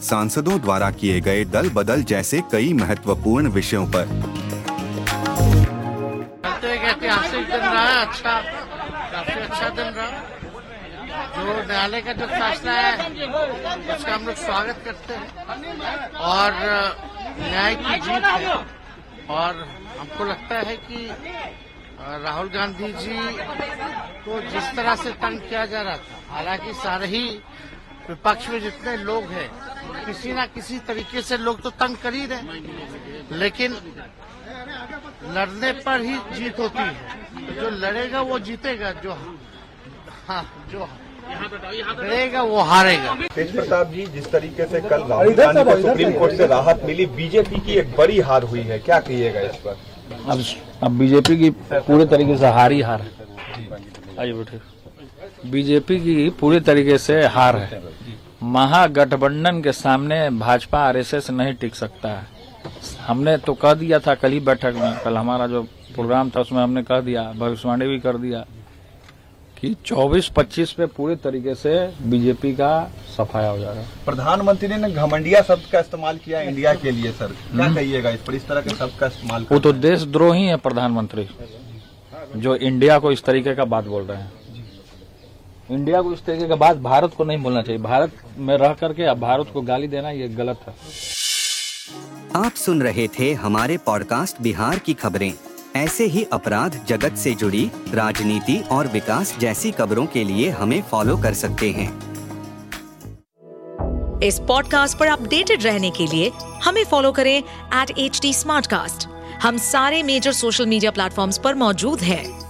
सांसदों द्वारा किए गए दल बदल जैसे कई महत्वपूर्ण विषयों पर। एक ऐतिहासिक दिन रहा अच्छा काफ़ी अच्छा दिन रहा। जो न्यायालय का जो फैसला है, उसका हम लोग स्वागत करते हैं। और, न्याय की जीत है। और हमको लगता है कि राहुल गांधी जी को जिस तरह से तंग किया जा रहा था, हालाँकि सारे ही विपक्ष में जितने लोग हैं किसी ना किसी तरीके से लोग तो तंग कर ही रहे लेकिन लड़ने पर ही जीत होती है। जो लड़ेगा वो जीतेगा जो हाँ जो लड़ेगा वो हारेगा। तेज प्रताप जी जिस तरीके से कल राहुल को सुप्रीम कोर्ट से राहत मिली बीजेपी की एक बड़ी हार हुई है क्या कहिएगा इस पर? अब अब बीजेपी की पूरे तरीके से हार ही हार। है आइए बैठे बीजेपी की पूरी तरीके से हार है। महागठबंधन के सामने भाजपा आरएसएस नहीं टिक सकता है। हमने तो कह दिया था कल ही बैठक में कल हमारा जो प्रोग्राम था उसमें हमने कह दिया भविष्यवाणी भी कर दिया कि 24-25 पे पूरे तरीके से बीजेपी का सफाया हो जाएगा प्रधानमंत्री ने घमंडिया शब्द का इस्तेमाल किया इंडिया के लिए सर। क्या कहिएगा इस पर? इस तरह के शब्द का इस्तेमाल वो तो देशद्रोही है प्रधानमंत्री जो इंडिया को इस तरीके का बात बोल रहे हैं। इंडिया को इस तरीके का बात भारत को नहीं बोलना चाहिए। भारत में रह करके अब भारत को गाली देना ये गलत है आप सुन रहे थे हमारे पॉडकास्ट बिहार की खबरें। ऐसे ही अपराध जगत से जुड़ी राजनीति और विकास जैसी खबरों के लिए हमें फॉलो कर सकते हैं। इस पॉडकास्ट पर अपडेटेड रहने के लिए हमें फॉलो करें एट एच हम सारे मेजर सोशल मीडिया प्लेटफॉर्म पर मौजूद हैं।